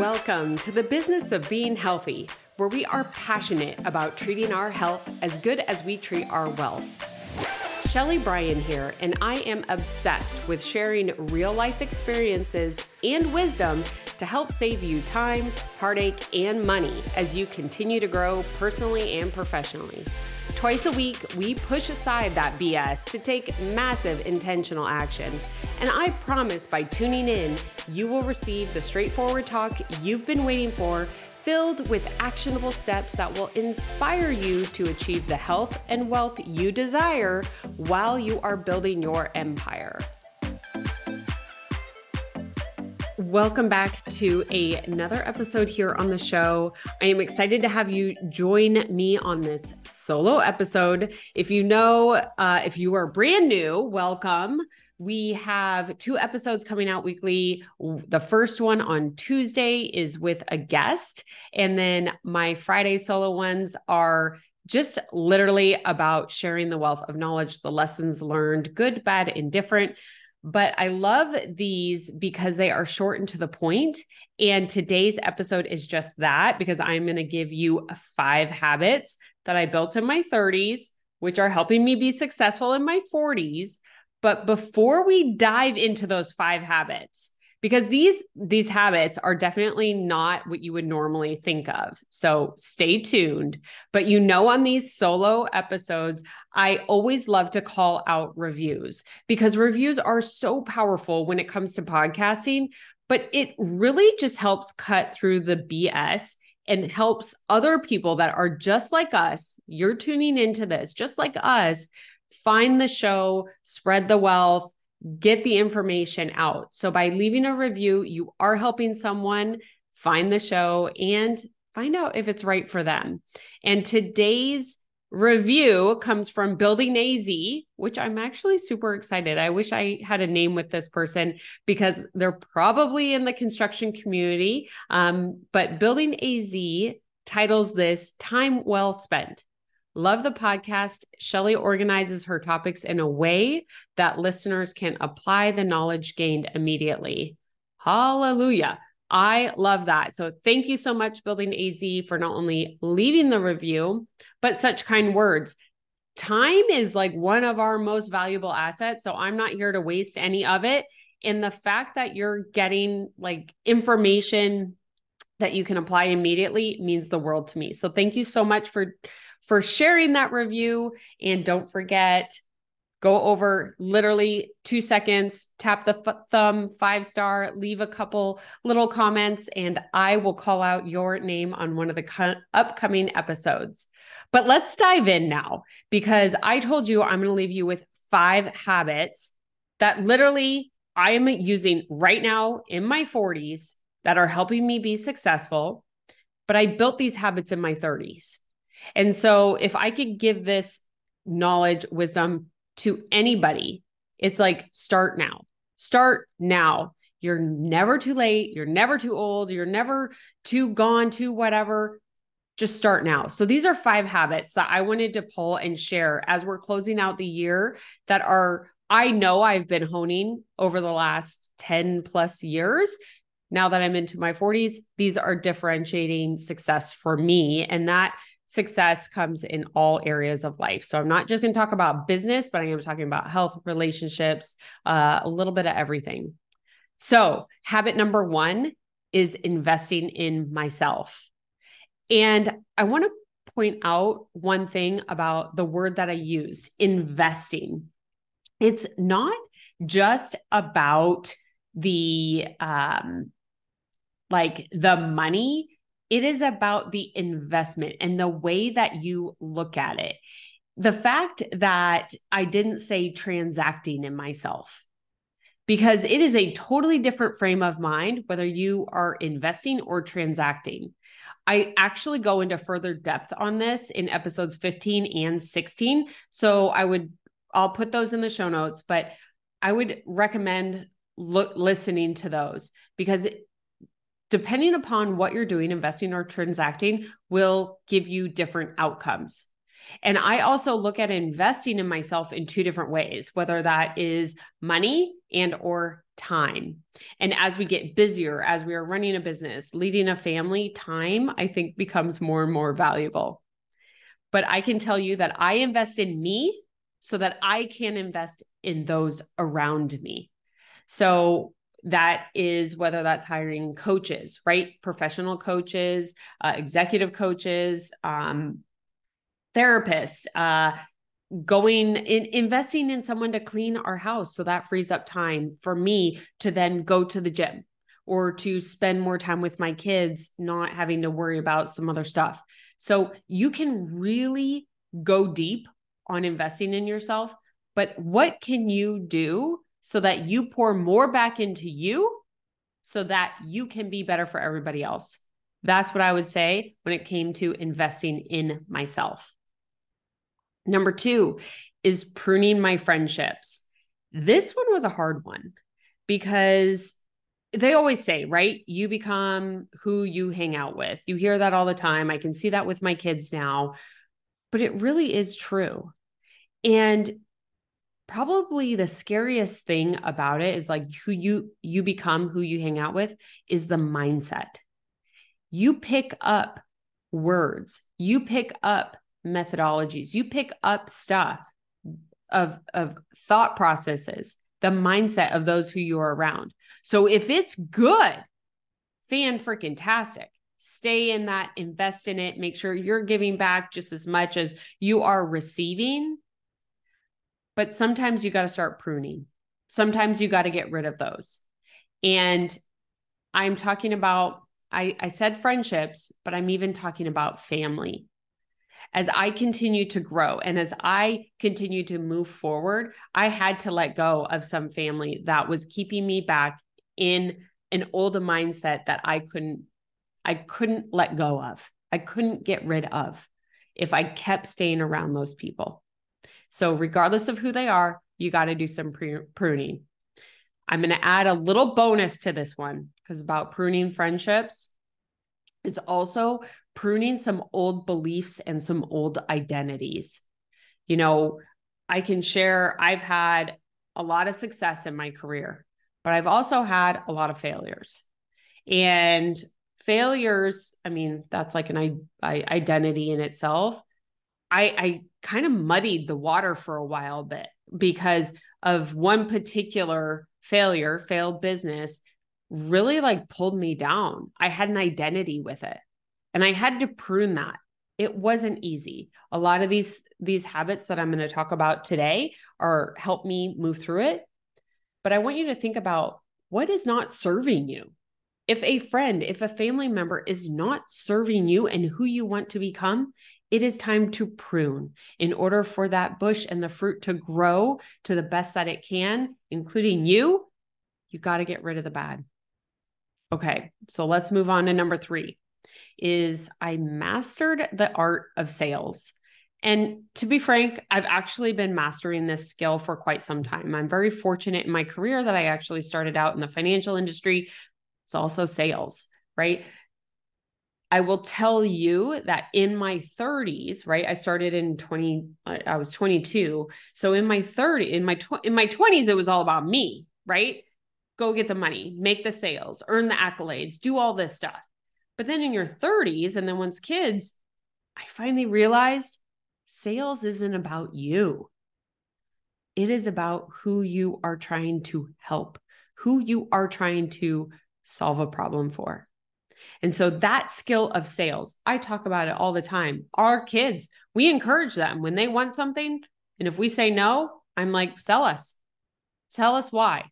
Welcome to the business of being healthy, where we are passionate about treating our health as good as we treat our wealth. Sheley Brien here, and I am obsessed with sharing real life experiences and wisdom to help save you time, heartache, and money as you continue to grow personally and professionally. Twice a week, we push aside that BS to take massive intentional action. And I promise by tuning in, you will receive the straightforward talk you've been waiting for, filled with actionable steps that will inspire you to achieve the health and wealth you desire while you are building your empire. Welcome back to a, another episode here on the show. I am excited to have you join me on this solo episode. If you know, uh, if you are brand new, welcome. We have two episodes coming out weekly. The first one on Tuesday is with a guest, and then my Friday solo ones are just literally about sharing the wealth of knowledge, the lessons learned, good, bad, indifferent but I love these because they are short and to the point. And today's episode is just that because I'm going to give you five habits that I built in my 30s, which are helping me be successful in my 40s. But before we dive into those five habits, because these these habits are definitely not what you would normally think of. So stay tuned. But you know on these solo episodes, I always love to call out reviews because reviews are so powerful when it comes to podcasting, but it really just helps cut through the BS and helps other people that are just like us. You're tuning into this just like us, find the show, spread the wealth, get the information out. So by leaving a review, you are helping someone find the show and find out if it's right for them. And today's review comes from Building AZ, which I'm actually super excited. I wish I had a name with this person because they're probably in the construction community. Um, but Building AZ titles this Time Well Spent. Love the podcast. Sheley organizes her topics in a way that listeners can apply the knowledge gained immediately. Hallelujah. I love that. So thank you so much, Building AZ, for not only leaving the review, but such kind words. Time is like one of our most valuable assets. So I'm not here to waste any of it. And the fact that you're getting like information that you can apply immediately means the world to me. So thank you so much for for sharing that review. And don't forget, go over literally two seconds, tap the f- thumb, five star, leave a couple little comments, and I will call out your name on one of the co- upcoming episodes. But let's dive in now because I told you I'm going to leave you with five habits that literally I am using right now in my 40s that are helping me be successful. But I built these habits in my 30s. And so if I could give this knowledge, wisdom to anybody, it's like start now. Start now. You're never too late. You're never too old. You're never too gone, too whatever. Just start now. So these are five habits that I wanted to pull and share as we're closing out the year that are, I know I've been honing over the last 10 plus years. Now that I'm into my 40s, these are differentiating success for me. And that success comes in all areas of life. So I'm not just going to talk about business, but I am talking about health, relationships, uh, a little bit of everything. So, habit number one is investing in myself. And I want to point out one thing about the word that I used investing. It's not just about the um like the money it is about the investment and the way that you look at it. The fact that I didn't say transacting in myself, because it is a totally different frame of mind, whether you are investing or transacting. I actually go into further depth on this in episodes 15 and 16. So I would, I'll put those in the show notes, but I would recommend look listening to those because depending upon what you're doing, investing or transacting will give you different outcomes. And I also look at investing in myself in two different ways, whether that is money and or time. And as we get busier, as we are running a business, leading a family, time I think becomes more and more valuable. But I can tell you that I invest in me so that I can invest in those around me. So that is whether that's hiring coaches, right? Professional coaches, uh, executive coaches, um, therapists, uh, going in investing in someone to clean our house so that frees up time for me to then go to the gym or to spend more time with my kids not having to worry about some other stuff so you can really go deep on investing in yourself but what can you do so that you pour more back into you so that you can be better for everybody else that's what i would say when it came to investing in myself Number two is pruning my friendships. This one was a hard one because they always say, right? You become who you hang out with. You hear that all the time. I can see that with my kids now, but it really is true. And probably the scariest thing about it is like who you you become who you hang out with is the mindset. You pick up words. You pick up methodologies. You pick up stuff of of thought processes, the mindset of those who you are around. So if it's good, fan freaking tastic. Stay in that, invest in it, make sure you're giving back just as much as you are receiving. But sometimes you got to start pruning. Sometimes you got to get rid of those. And I'm talking about I, I said friendships, but I'm even talking about family as I continue to grow and as I continue to move forward, I had to let go of some family that was keeping me back in an old mindset that I couldn't I couldn't let go of. I couldn't get rid of if I kept staying around those people. So regardless of who they are, you got to do some pruning. I'm going to add a little bonus to this one because about pruning friendships. It's also pruning some old beliefs and some old identities. You know, I can share, I've had a lot of success in my career, but I've also had a lot of failures. And failures, I mean, that's like an I, I, identity in itself. I, I kind of muddied the water for a while bit because of one particular failure, failed business really like pulled me down. I had an identity with it. And I had to prune that. It wasn't easy. A lot of these these habits that I'm going to talk about today are help me move through it. But I want you to think about what is not serving you. If a friend, if a family member is not serving you and who you want to become, it is time to prune in order for that bush and the fruit to grow to the best that it can, including you. You got to get rid of the bad. Okay, so let's move on to number three is I mastered the art of sales. And to be frank, I've actually been mastering this skill for quite some time. I'm very fortunate in my career that I actually started out in the financial industry. It's also sales, right? I will tell you that in my 30s, right? I started in 20 uh, I was 22. So in my 30 in my tw- in my 20s it was all about me, right? Go get the money, make the sales, earn the accolades, do all this stuff. But then in your 30s, and then once kids, I finally realized sales isn't about you. It is about who you are trying to help, who you are trying to solve a problem for. And so that skill of sales, I talk about it all the time. Our kids, we encourage them when they want something. And if we say no, I'm like, sell us, tell us why.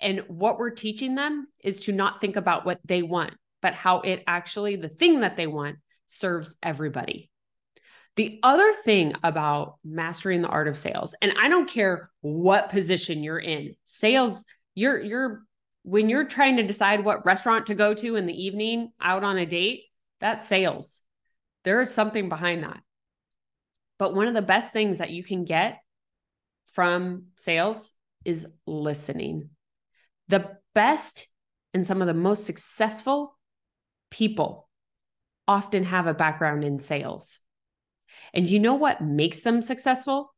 And what we're teaching them is to not think about what they want, but how it actually, the thing that they want, serves everybody. The other thing about mastering the art of sales, and I don't care what position you're in, sales, you're, you're, when you're trying to decide what restaurant to go to in the evening out on a date, that's sales. There is something behind that. But one of the best things that you can get from sales is listening. The best and some of the most successful people often have a background in sales. And you know what makes them successful?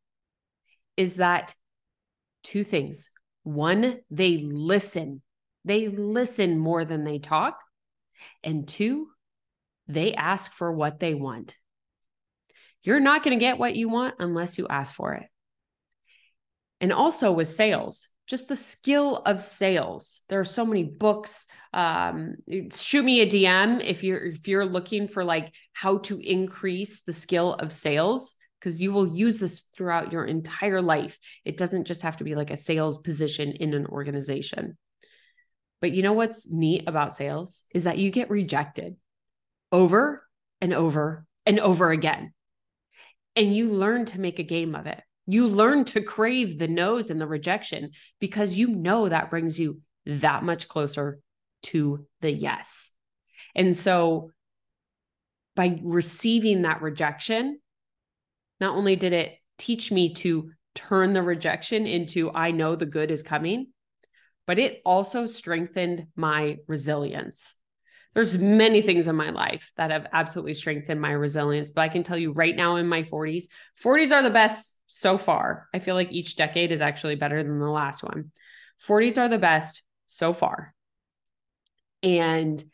Is that two things. One, they listen. They listen more than they talk. And two, they ask for what they want. You're not going to get what you want unless you ask for it. And also with sales, just the skill of sales. There are so many books. Um, shoot me a DM if you're if you're looking for like how to increase the skill of sales because you will use this throughout your entire life. It doesn't just have to be like a sales position in an organization. But you know what's neat about sales is that you get rejected over and over and over again. And you learn to make a game of it. You learn to crave the no's and the rejection because you know that brings you that much closer to the yes. And so by receiving that rejection, not only did it teach me to turn the rejection into I know the good is coming, but it also strengthened my resilience. There's many things in my life that have absolutely strengthened my resilience, but I can tell you right now in my 40s, 40s are the best so far. I feel like each decade is actually better than the last one. 40s are the best so far. And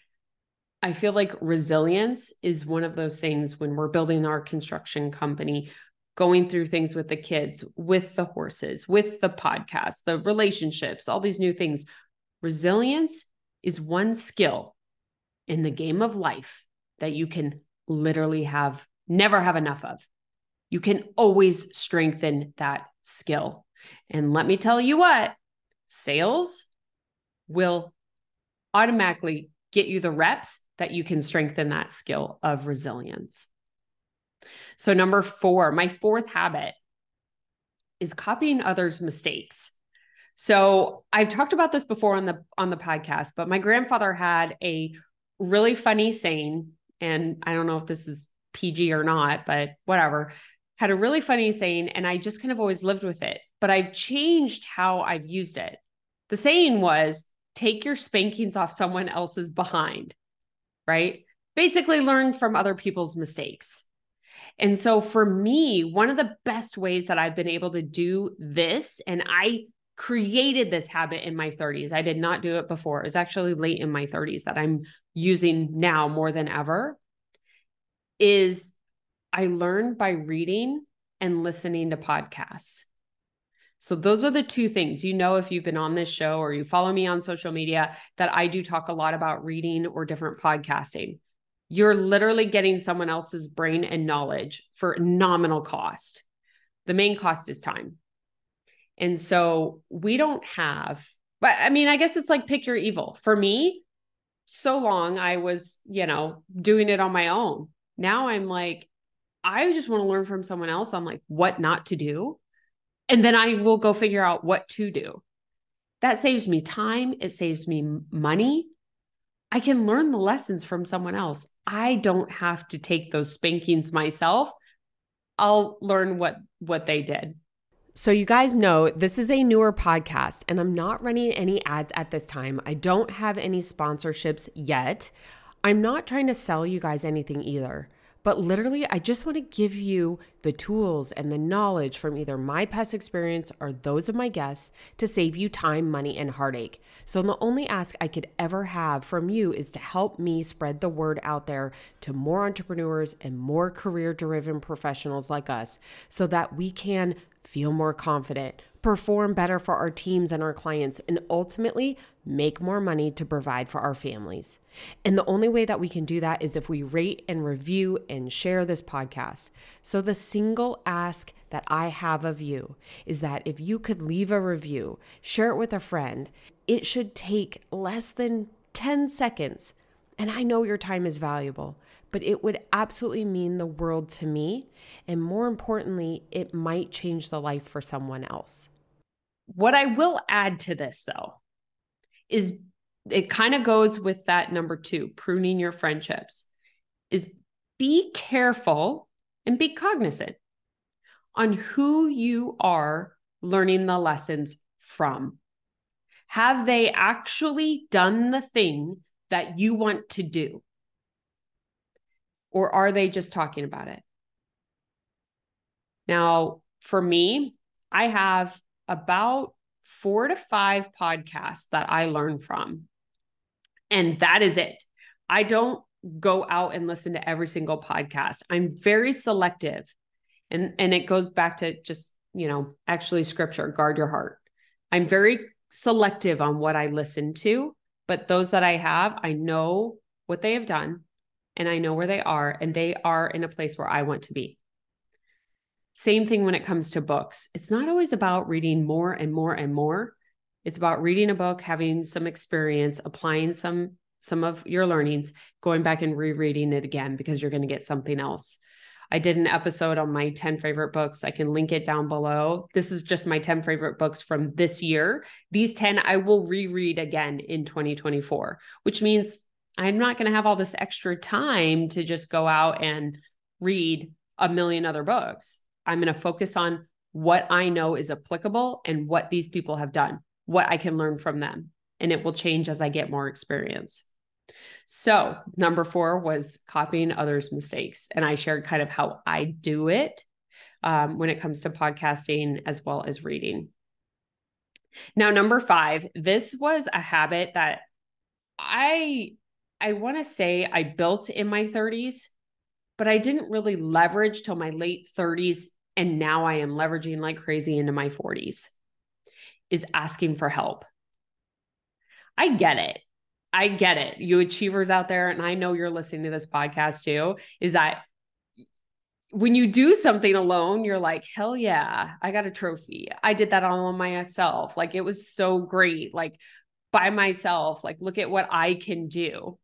I feel like resilience is one of those things when we're building our construction company, going through things with the kids, with the horses, with the podcast, the relationships, all these new things. Resilience is one skill in the game of life that you can literally have never have enough of you can always strengthen that skill. And let me tell you what, sales will automatically get you the reps that you can strengthen that skill of resilience. So, number four, my fourth habit is copying others' mistakes. So, I've talked about this before on the on the podcast, but my grandfather had a really funny saying and I don't know if this is PG or not, but whatever had a really funny saying, and I just kind of always lived with it, but I've changed how I've used it. The saying was take your spankings off someone else's behind, right? Basically, learn from other people's mistakes. And so for me, one of the best ways that I've been able to do this, and I created this habit in my 30s. I did not do it before. It was actually late in my 30s that I'm using now more than ever. Is I learned by reading and listening to podcasts. So, those are the two things. You know, if you've been on this show or you follow me on social media, that I do talk a lot about reading or different podcasting. You're literally getting someone else's brain and knowledge for nominal cost. The main cost is time. And so, we don't have, but I mean, I guess it's like pick your evil. For me, so long I was, you know, doing it on my own. Now I'm like, I just want to learn from someone else on like what not to do. And then I will go figure out what to do. That saves me time. It saves me money. I can learn the lessons from someone else. I don't have to take those spankings myself. I'll learn what what they did. So, you guys know this is a newer podcast, and I'm not running any ads at this time. I don't have any sponsorships yet. I'm not trying to sell you guys anything either. But literally, I just want to give you the tools and the knowledge from either my past experience or those of my guests to save you time, money, and heartache. So, the only ask I could ever have from you is to help me spread the word out there to more entrepreneurs and more career driven professionals like us so that we can feel more confident perform better for our teams and our clients, and ultimately make more money to provide for our families. And the only way that we can do that is if we rate and review and share this podcast. So, the single ask that I have of you is that if you could leave a review, share it with a friend, it should take less than 10 seconds. And I know your time is valuable but it would absolutely mean the world to me. And more importantly, it might change the life for someone else. What I will add to this though is it kind of goes with that number two, pruning your friendships, is be careful and be cognizant on who you are learning the lessons from. Have they actually done the thing that you want to do? Or are they just talking about it? Now, for me, I have about four to five podcasts that I learn from. And that is it. I don't go out and listen to every single podcast. I'm very selective. And and it goes back to just, you know, actually scripture, guard your heart. I'm very selective on what I listen to, but those that I have, I know what they have done and I know where they are and they are in a place where I want to be. Same thing when it comes to books. It's not always about reading more and more and more. It's about reading a book, having some experience, applying some some of your learnings, going back and rereading it again because you're going to get something else. I did an episode on my 10 favorite books. I can link it down below. This is just my 10 favorite books from this year. These 10 I will reread again in 2024, which means I'm not going to have all this extra time to just go out and read a million other books. I'm going to focus on what I know is applicable and what these people have done, what I can learn from them. And it will change as I get more experience. So, number four was copying others' mistakes. And I shared kind of how I do it um, when it comes to podcasting as well as reading. Now, number five, this was a habit that I I want to say I built in my 30s, but I didn't really leverage till my late 30s and now I am leveraging like crazy into my 40s is asking for help. I get it. I get it. You achievers out there, and I know you're listening to this podcast too, is that when you do something alone, you're like, hell yeah, I got a trophy. I did that all on myself. Like it was so great. Like by myself, like look at what I can do.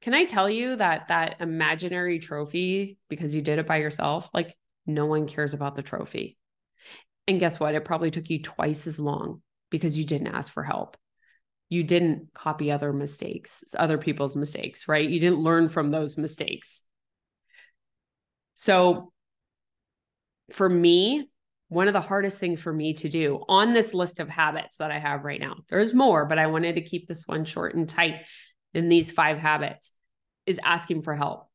Can I tell you that that imaginary trophy, because you did it by yourself, like no one cares about the trophy. And guess what? It probably took you twice as long because you didn't ask for help. You didn't copy other mistakes, other people's mistakes, right? You didn't learn from those mistakes. So, for me, one of the hardest things for me to do on this list of habits that I have right now, there's more, but I wanted to keep this one short and tight in these five habits, is asking for help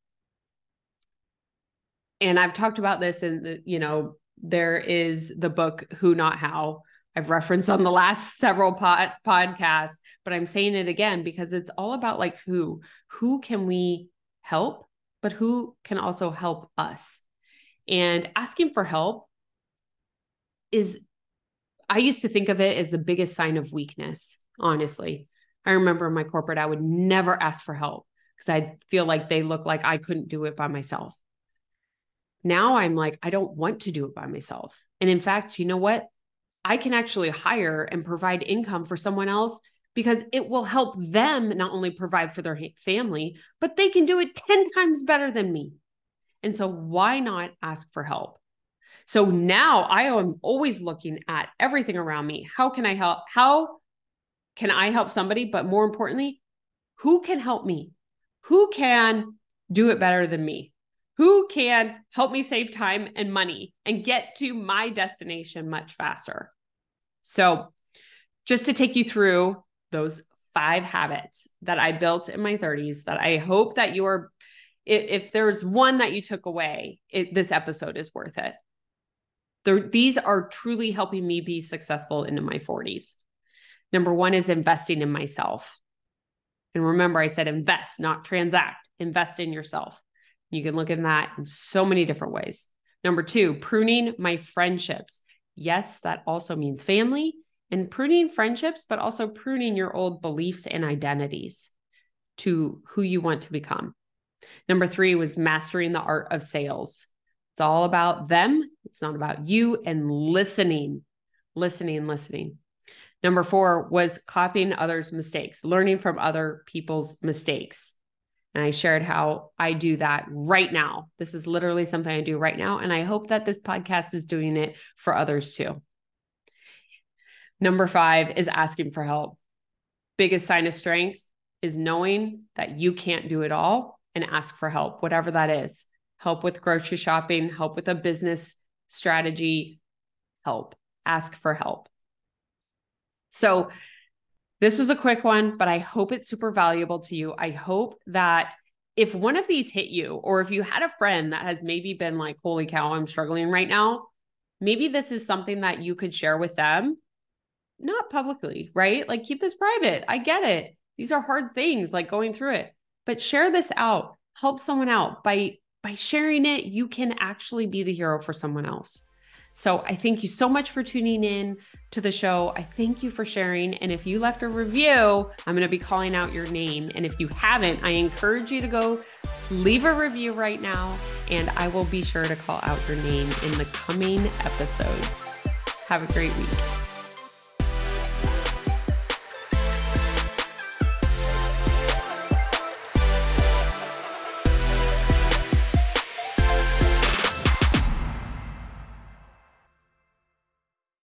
and I've talked about this and you know there is the book Who Not How I've referenced on the last several pod, podcasts but I'm saying it again because it's all about like who who can we help but who can also help us? And asking for help is I used to think of it as the biggest sign of weakness honestly. I remember in my corporate I would never ask for help because I feel like they look like I couldn't do it by myself now I'm like, I don't want to do it by myself. And in fact, you know what? I can actually hire and provide income for someone else because it will help them not only provide for their family, but they can do it 10 times better than me. And so, why not ask for help? So now I am always looking at everything around me. How can I help? How can I help somebody? But more importantly, who can help me? Who can do it better than me? Who can help me save time and money and get to my destination much faster. So, just to take you through those five habits that I built in my 30s that I hope that you are if, if there's one that you took away, it, this episode is worth it. The, these are truly helping me be successful into my 40s. Number one is investing in myself. And remember, I said invest, not transact. Invest in yourself. You can look at that in so many different ways. Number two, pruning my friendships. Yes, that also means family and pruning friendships, but also pruning your old beliefs and identities to who you want to become. Number three was mastering the art of sales. It's all about them, it's not about you, and listening, listening, listening. Number four was copying others' mistakes, learning from other people's mistakes. And I shared how I do that right now. This is literally something I do right now. And I hope that this podcast is doing it for others too. Number five is asking for help. Biggest sign of strength is knowing that you can't do it all and ask for help, whatever that is help with grocery shopping, help with a business strategy, help, ask for help. So, this was a quick one, but I hope it's super valuable to you. I hope that if one of these hit you, or if you had a friend that has maybe been like, holy cow, I'm struggling right now, maybe this is something that you could share with them, not publicly, right? Like keep this private. I get it. These are hard things, like going through it, but share this out, help someone out by by sharing it, you can actually be the hero for someone else. So I thank you so much for tuning in to the show. I thank you for sharing. And if you left a review, I'm going to be calling out your name. And if you haven't, I encourage you to go leave a review right now, and I will be sure to call out your name in the coming episodes. Have a great week.